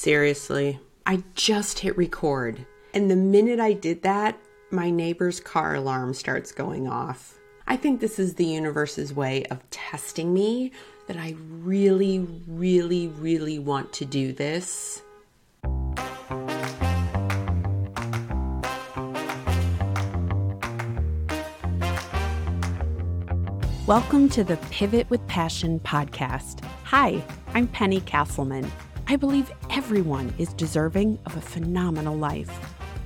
Seriously, I just hit record. And the minute I did that, my neighbor's car alarm starts going off. I think this is the universe's way of testing me that I really, really, really want to do this. Welcome to the Pivot with Passion podcast. Hi, I'm Penny Casselman. I believe everyone is deserving of a phenomenal life.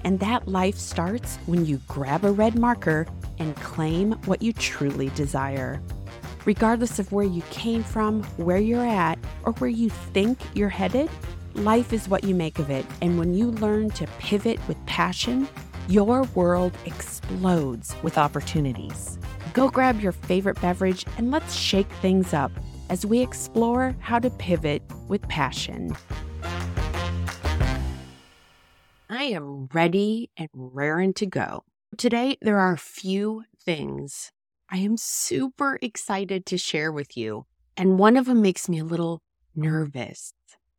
And that life starts when you grab a red marker and claim what you truly desire. Regardless of where you came from, where you're at, or where you think you're headed, life is what you make of it. And when you learn to pivot with passion, your world explodes with opportunities. Go grab your favorite beverage and let's shake things up as we explore how to pivot with passion. I am ready and raring to go. Today, there are a few things I am super excited to share with you, and one of them makes me a little nervous.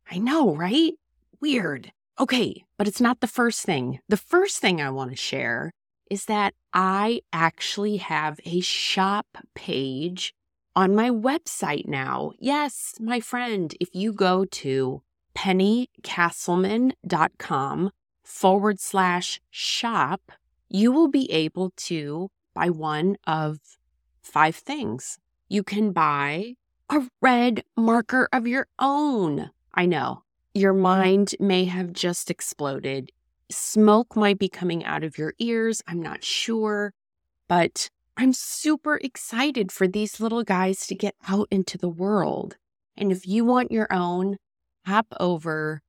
I know, right? Weird. Okay, but it's not the first thing. The first thing I want to share is that I actually have a shop page on my website now. Yes, my friend, if you go to pennycasselman.com forward slash shop, you will be able to buy one of five things. You can buy a red marker of your own. I know your mm-hmm. mind may have just exploded. Smoke might be coming out of your ears. I'm not sure, but I'm super excited for these little guys to get out into the world. And if you want your own, hop over,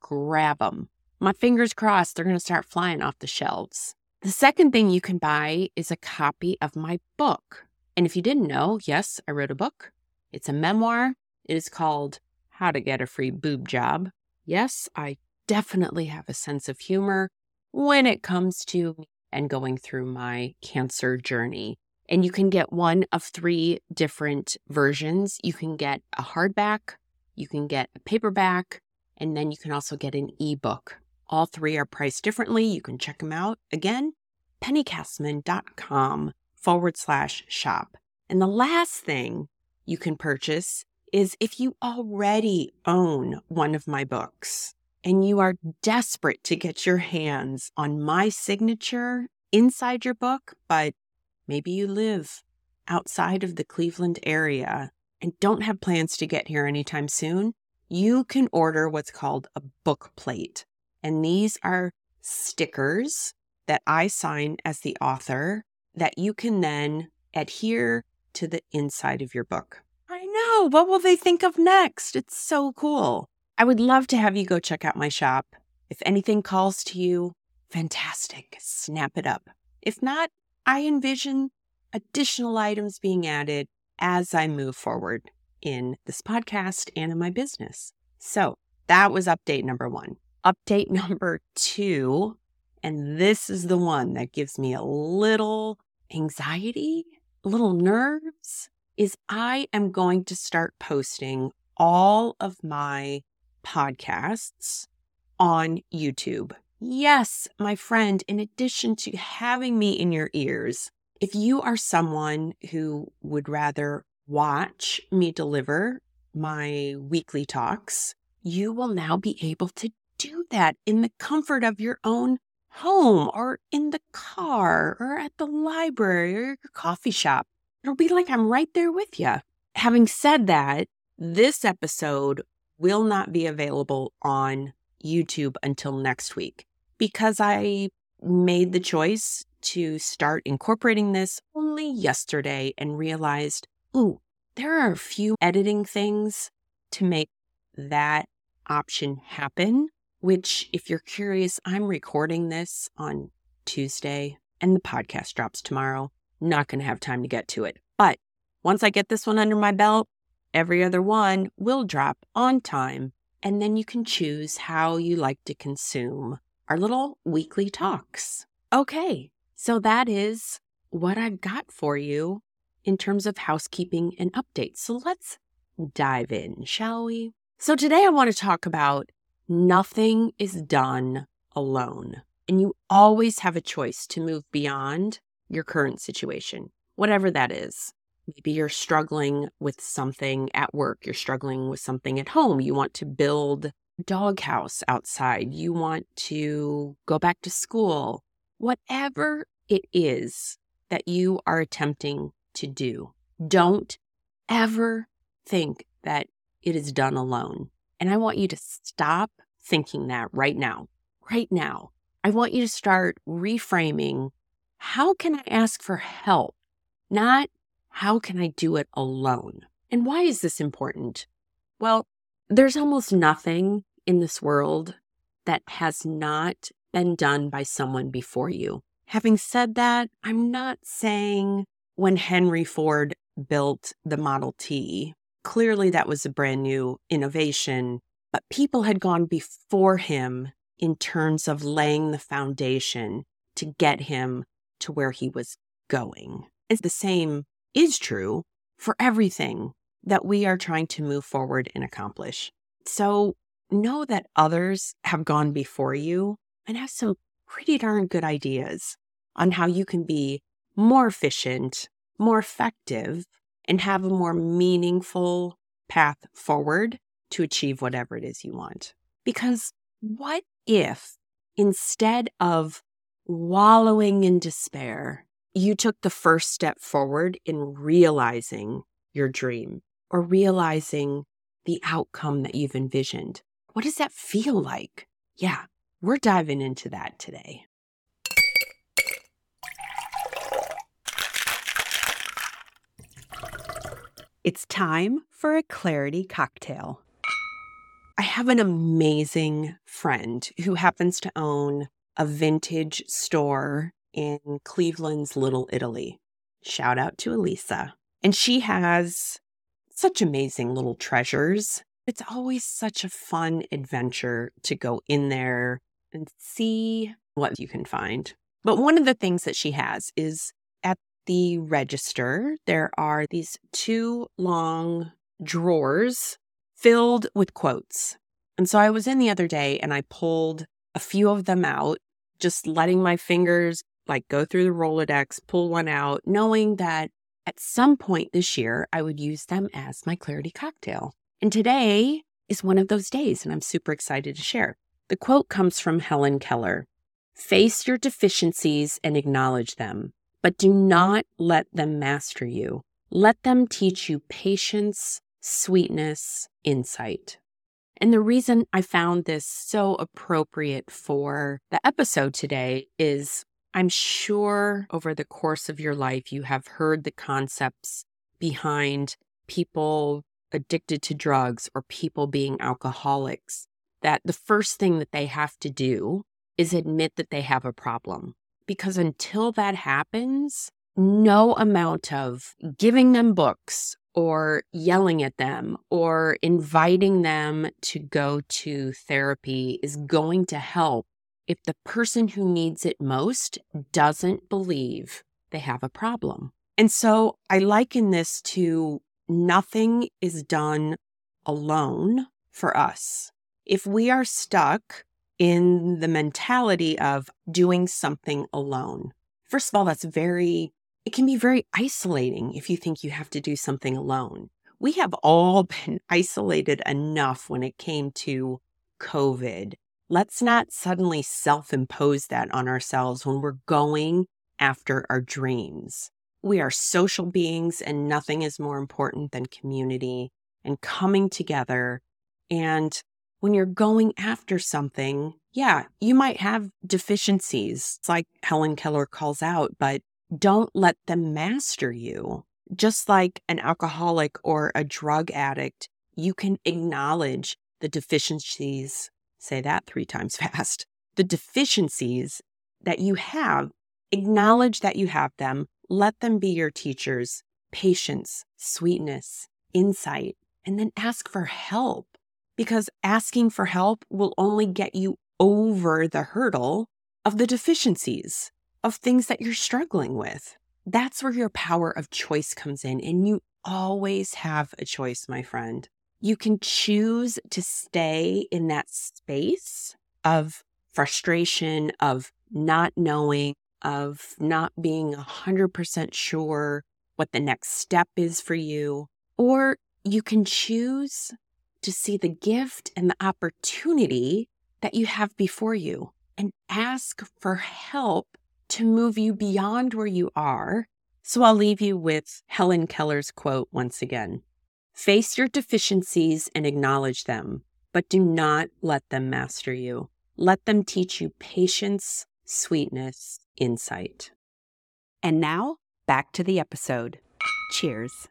grab them. My fingers crossed, they're going to start flying off the shelves. The second thing you can buy is a copy of my book. And if you didn't know, yes, I wrote a book. It's a memoir. It is called How to Get a Free Boob Job. Yes, I definitely have a sense of humor when it comes to and going through my cancer journey. And you can get one of three different versions. You can get a hardback, you can get a paperback, and then you can also get an ebook. All three are priced differently. You can check them out again, pennycasselman.com forward slash shop. And the last thing you can purchase is if you already own one of my books and you are desperate to get your hands on my signature inside your book, but maybe you live outside of the Cleveland area and don't have plans to get here anytime soon, you can order what's called a book plate. And these are stickers that I sign as the author that you can then adhere to the inside of your book. I know. What will they think of next? It's so cool. I would love to have you go check out my shop. If anything calls to you, fantastic, snap it up. If not, I envision additional items being added as I move forward in this podcast and in my business. So that was update number one. Update number two, and this is the one that gives me a little anxiety, a little nerves, is I am going to start posting all of my podcasts on YouTube. Yes, my friend, in addition to having me in your ears, if you are someone who would rather watch me deliver my weekly talks, you will now be able to do that in the comfort of your own home or in the car or at the library or your coffee shop. It'll be like I'm right there with you. Having said that, this episode will not be available on YouTube until next week because I made the choice to start incorporating this only yesterday and realized, ooh, there are a few editing things to make that option happen. Which, if you're curious, I'm recording this on Tuesday and the podcast drops tomorrow. Not going to have time to get to it. But once I get this one under my belt, Every other one will drop on time, and then you can choose how you like to consume our little weekly talks. Okay, so that is what I've got for you in terms of housekeeping and updates. So let's dive in, shall we? So today I want to talk about Nothing is done alone. And you always have a choice to move beyond your current situation, whatever that is. Maybe you're struggling with something at work, you're struggling with something at home. You want to build a doghouse outside, you want to go back to school. Whatever it is that you are attempting to do, don't ever think that it is done alone. And I want you to stop thinking that right now. Right now. I want you to start reframing how can I ask for help? Not how can I do it alone? And why is this important? Well, there's almost nothing in this world that has not been done by someone before you. Having said that, I'm not saying when Henry Ford built the Model T Clearly, that was a brand new innovation, but people had gone before him in terms of laying the foundation to get him to where he was going. It's the same is true for everything that we are trying to move forward and accomplish. So know that others have gone before you and have some pretty darn good ideas on how you can be more efficient, more effective, and have a more meaningful path forward to achieve whatever it is you want. Because what if instead of wallowing in despair, you took the first step forward in realizing your dream or realizing the outcome that you've envisioned? What does that feel like? Yeah, we're diving into that today. It's time for a clarity cocktail. I have an amazing friend who happens to own a vintage store in Cleveland's Little Italy. Shout out to Elisa. And she has such amazing little treasures. It's always such a fun adventure to go in there and see what you can find. But one of the things that she has is at the register, there are these two long drawers filled with quotes. And so I was in the other day and I pulled a few of them out, just letting my fingers like go through the Rolodex, pull one out, knowing that at some point this year I would use them as my clarity cocktail. And today is one of those days, and I'm super excited to share. The quote comes from Helen Keller Face your deficiencies and acknowledge them but do not let them master you. Let them teach you patience, sweetness, insight. And the reason I found this so appropriate for the episode today is I'm sure over the course of your life, you have heard the concepts behind people addicted to drugs or people being alcoholics, that the first thing that they have to do is admit that they have a problem. Because until that happens, no amount of giving them books or yelling at them or inviting them to go to therapy is going to help if the person who needs it most doesn't believe they have a problem. And so I liken this to nothing is done alone for us. If we are stuck in the mentality of doing something alone. First of all, that's very, it can be very isolating if you think you have to do something alone. We have all been isolated enough when it came to COVID. Let's not suddenly self impose that on ourselves when we're going after our dreams. We are social beings, and nothing is more important than community and coming together and when you're going after something, yeah, you might have deficiencies, like Helen Keller calls out, but don't let them master you. Just like an alcoholic or a drug addict, you can acknowledge the deficiencies, say that three times fast, the deficiencies that you have, acknowledge that you have them, let them be your teachers, patience, sweetness, insight, and then ask for help because asking for help will only get you over the hurdle of the deficiencies of things that you're struggling with. That's where your power of choice comes in. And you always have a choice, my friend. You can choose to stay in that space of frustration, of not knowing, of not being 100% sure what the next step is for you. Or you can choose to see the gift and the opportunity that you have before you and ask for help to move you beyond where you are. So I'll leave you with Helen Keller's quote once again Face your deficiencies and acknowledge them, but do not let them master you. Let them teach you patience, sweetness, insight. And now, back to the episode. Cheers.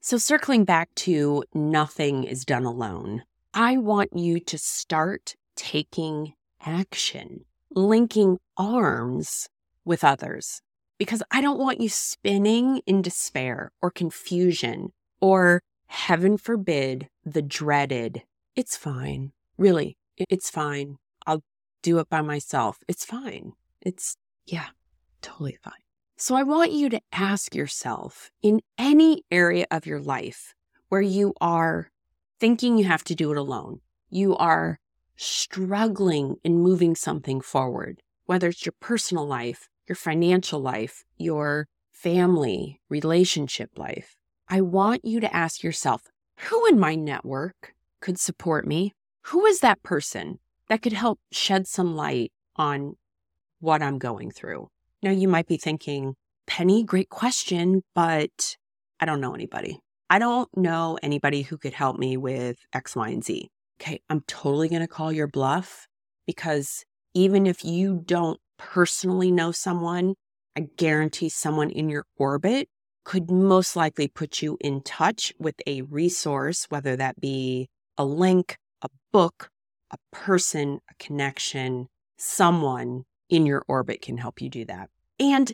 So, circling back to nothing is done alone, I want you to start taking action, linking arms with others, because I don't want you spinning in despair or confusion or, heaven forbid, the dreaded, it's fine. Really, it's fine. I'll do it by myself. It's fine. It's, yeah, totally fine. So I want you to ask yourself in any area of your life where you are thinking you have to do it alone, you are struggling in moving something forward, whether it's your personal life, your financial life, your family, relationship life. I want you to ask yourself who in my network could support me? Who is that person that could help shed some light on what I'm going through? Now, you might be thinking, Penny, great question, but I don't know anybody. I don't know anybody who could help me with X, Y, and Z. Okay, I'm totally going to call your bluff because even if you don't personally know someone, I guarantee someone in your orbit could most likely put you in touch with a resource, whether that be a link, a book, a person, a connection, someone in your orbit can help you do that. And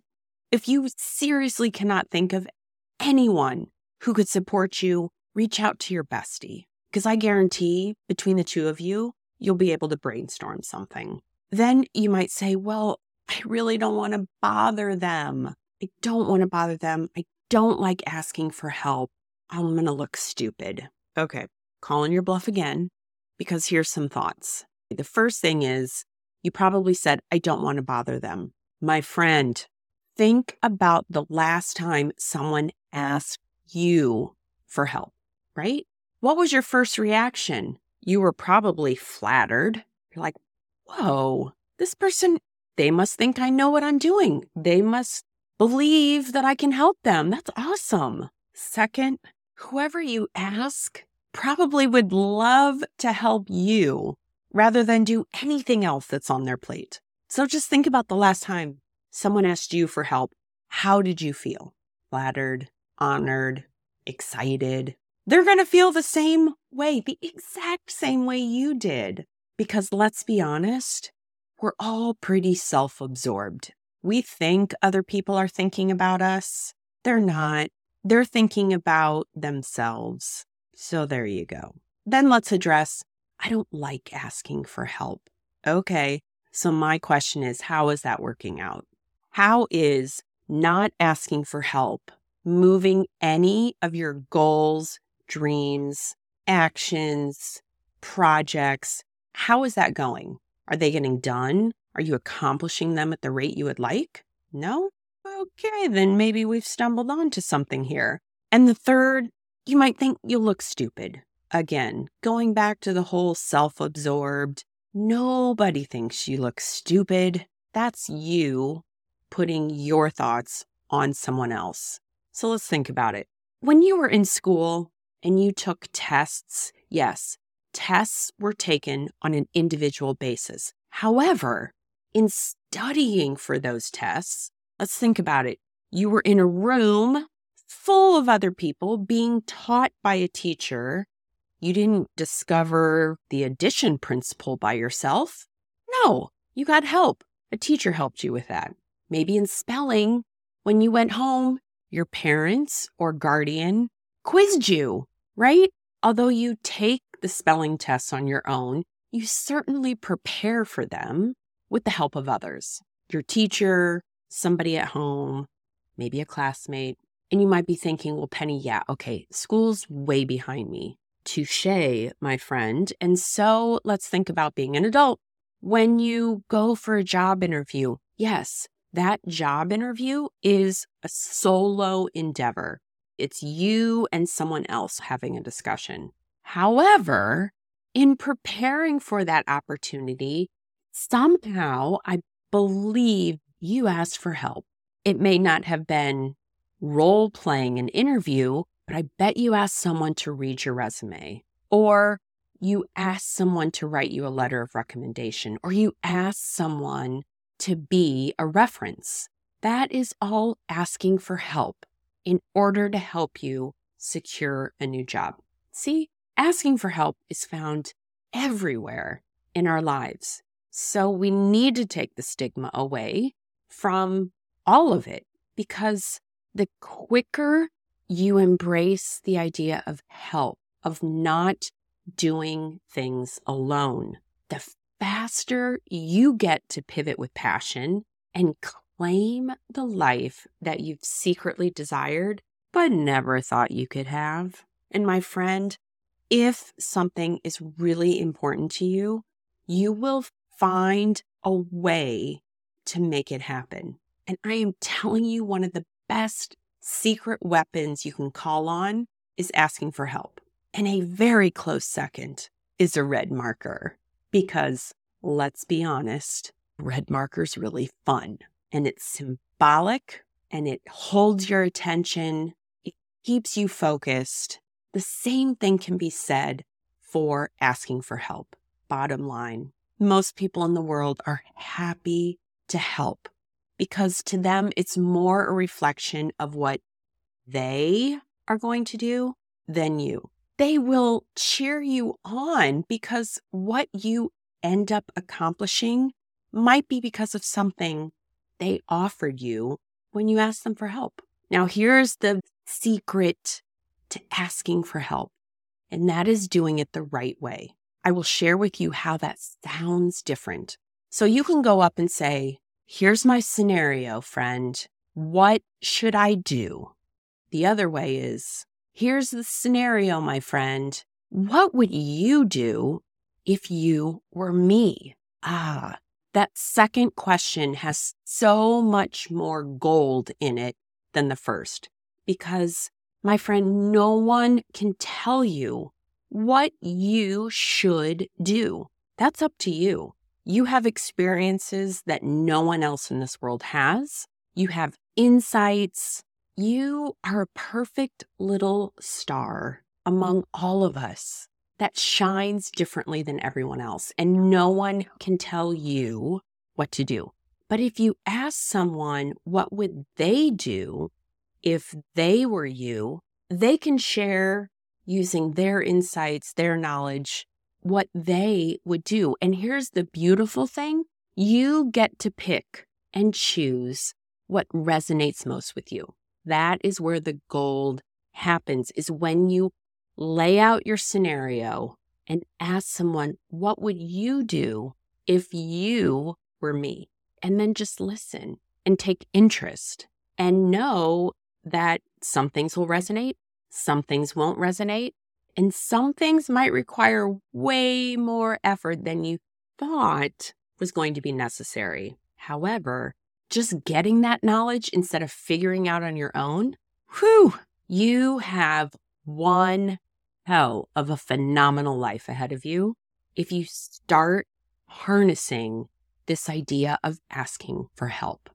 if you seriously cannot think of anyone who could support you, reach out to your bestie. Because I guarantee between the two of you, you'll be able to brainstorm something. Then you might say, Well, I really don't want to bother them. I don't want to bother them. I don't like asking for help. I'm going to look stupid. Okay, calling your bluff again, because here's some thoughts. The first thing is you probably said, I don't want to bother them. My friend, think about the last time someone asked you for help, right? What was your first reaction? You were probably flattered. You're like, whoa, this person, they must think I know what I'm doing. They must believe that I can help them. That's awesome. Second, whoever you ask probably would love to help you rather than do anything else that's on their plate. So just think about the last time someone asked you for help. How did you feel? Flattered, honored, excited, they're going to feel the same way, the exact same way you did. Because let's be honest, we're all pretty self absorbed. We think other people are thinking about us. They're not. They're thinking about themselves. So there you go. Then let's address I don't like asking for help. Okay. So my question is how is that working out? How is not asking for help moving any of your goals, dreams, actions, projects. How is that going? Are they getting done? Are you accomplishing them at the rate you would like? No? Okay, then maybe we've stumbled onto something here. And the third, you might think you look stupid. Again, going back to the whole self absorbed, nobody thinks you look stupid. That's you putting your thoughts on someone else. So let's think about it. When you were in school, and you took tests, yes, tests were taken on an individual basis. However, in studying for those tests, let's think about it. You were in a room full of other people being taught by a teacher. You didn't discover the addition principle by yourself. No, you got help. A teacher helped you with that. Maybe in spelling, when you went home, your parents or guardian quizzed you, right? Although you take the spelling tests on your own, you certainly prepare for them with the help of others your teacher, somebody at home, maybe a classmate. And you might be thinking, well, Penny, yeah, okay, school's way behind me. Touche, my friend. And so let's think about being an adult. When you go for a job interview, yes, that job interview is a solo endeavor. It's you and someone else having a discussion. However, in preparing for that opportunity, somehow I believe you asked for help. It may not have been role playing an interview, but I bet you asked someone to read your resume, or you asked someone to write you a letter of recommendation, or you asked someone to be a reference. That is all asking for help in order to help you secure a new job. See, asking for help is found everywhere in our lives. So we need to take the stigma away from all of it because the quicker you embrace the idea of help, of not doing things alone, the faster you get to pivot with passion and claim the life that you've secretly desired but never thought you could have. And my friend, if something is really important to you, you will find a way to make it happen. And I am telling you, one of the best secret weapons you can call on is asking for help. And a very close second is a red marker because let's be honest, red marker's really fun and it's symbolic and it holds your attention. It keeps you focused. The same thing can be said for asking for help. Bottom line, most people in the world are happy to help because to them, it's more a reflection of what they are going to do than you. They will cheer you on because what you end up accomplishing might be because of something they offered you when you asked them for help. Now, here's the secret to asking for help, and that is doing it the right way. I will share with you how that sounds different. So you can go up and say, Here's my scenario, friend. What should I do? The other way is, Here's the scenario, my friend. What would you do if you were me? Ah, that second question has so much more gold in it than the first. Because, my friend, no one can tell you what you should do. That's up to you. You have experiences that no one else in this world has. You have insights. You are a perfect little star among all of us that shines differently than everyone else, and no one can tell you what to do. But if you ask someone what would they do if they were you, they can share using their insights, their knowledge, what they would do. And here's the beautiful thing you get to pick and choose what resonates most with you. That is where the gold happens, is when you lay out your scenario and ask someone, what would you do if you were me? And then just listen and take interest and know that some things will resonate, some things won't resonate, and some things might require way more effort than you thought was going to be necessary. However, just getting that knowledge instead of figuring out on your own, whew, you have one hell of a phenomenal life ahead of you if you start harnessing this idea of asking for help.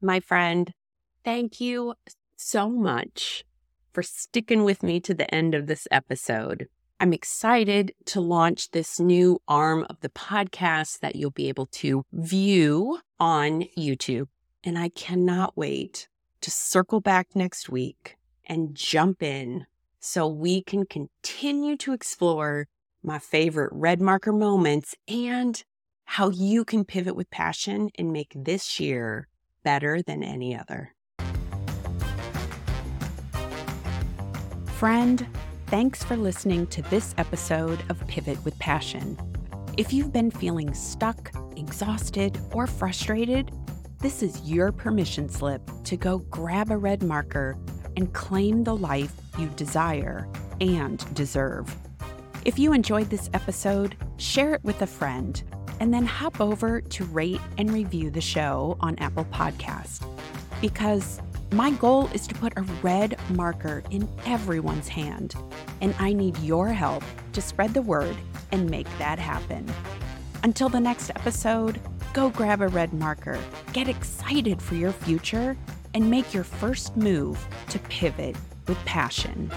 My friend, thank you so much for sticking with me to the end of this episode. I'm excited to launch this new arm of the podcast that you'll be able to view on YouTube. And I cannot wait to circle back next week and jump in so we can continue to explore my favorite red marker moments and how you can pivot with passion and make this year better than any other. Friend, thanks for listening to this episode of Pivot with Passion. If you've been feeling stuck, exhausted, or frustrated, this is your permission slip to go grab a red marker and claim the life you desire and deserve. If you enjoyed this episode, share it with a friend, and then hop over to rate and review the show on Apple Podcast. Because my goal is to put a red marker in everyone's hand, and I need your help to spread the word and make that happen. Until the next episode, go grab a red marker, get excited for your future, and make your first move to pivot with passion.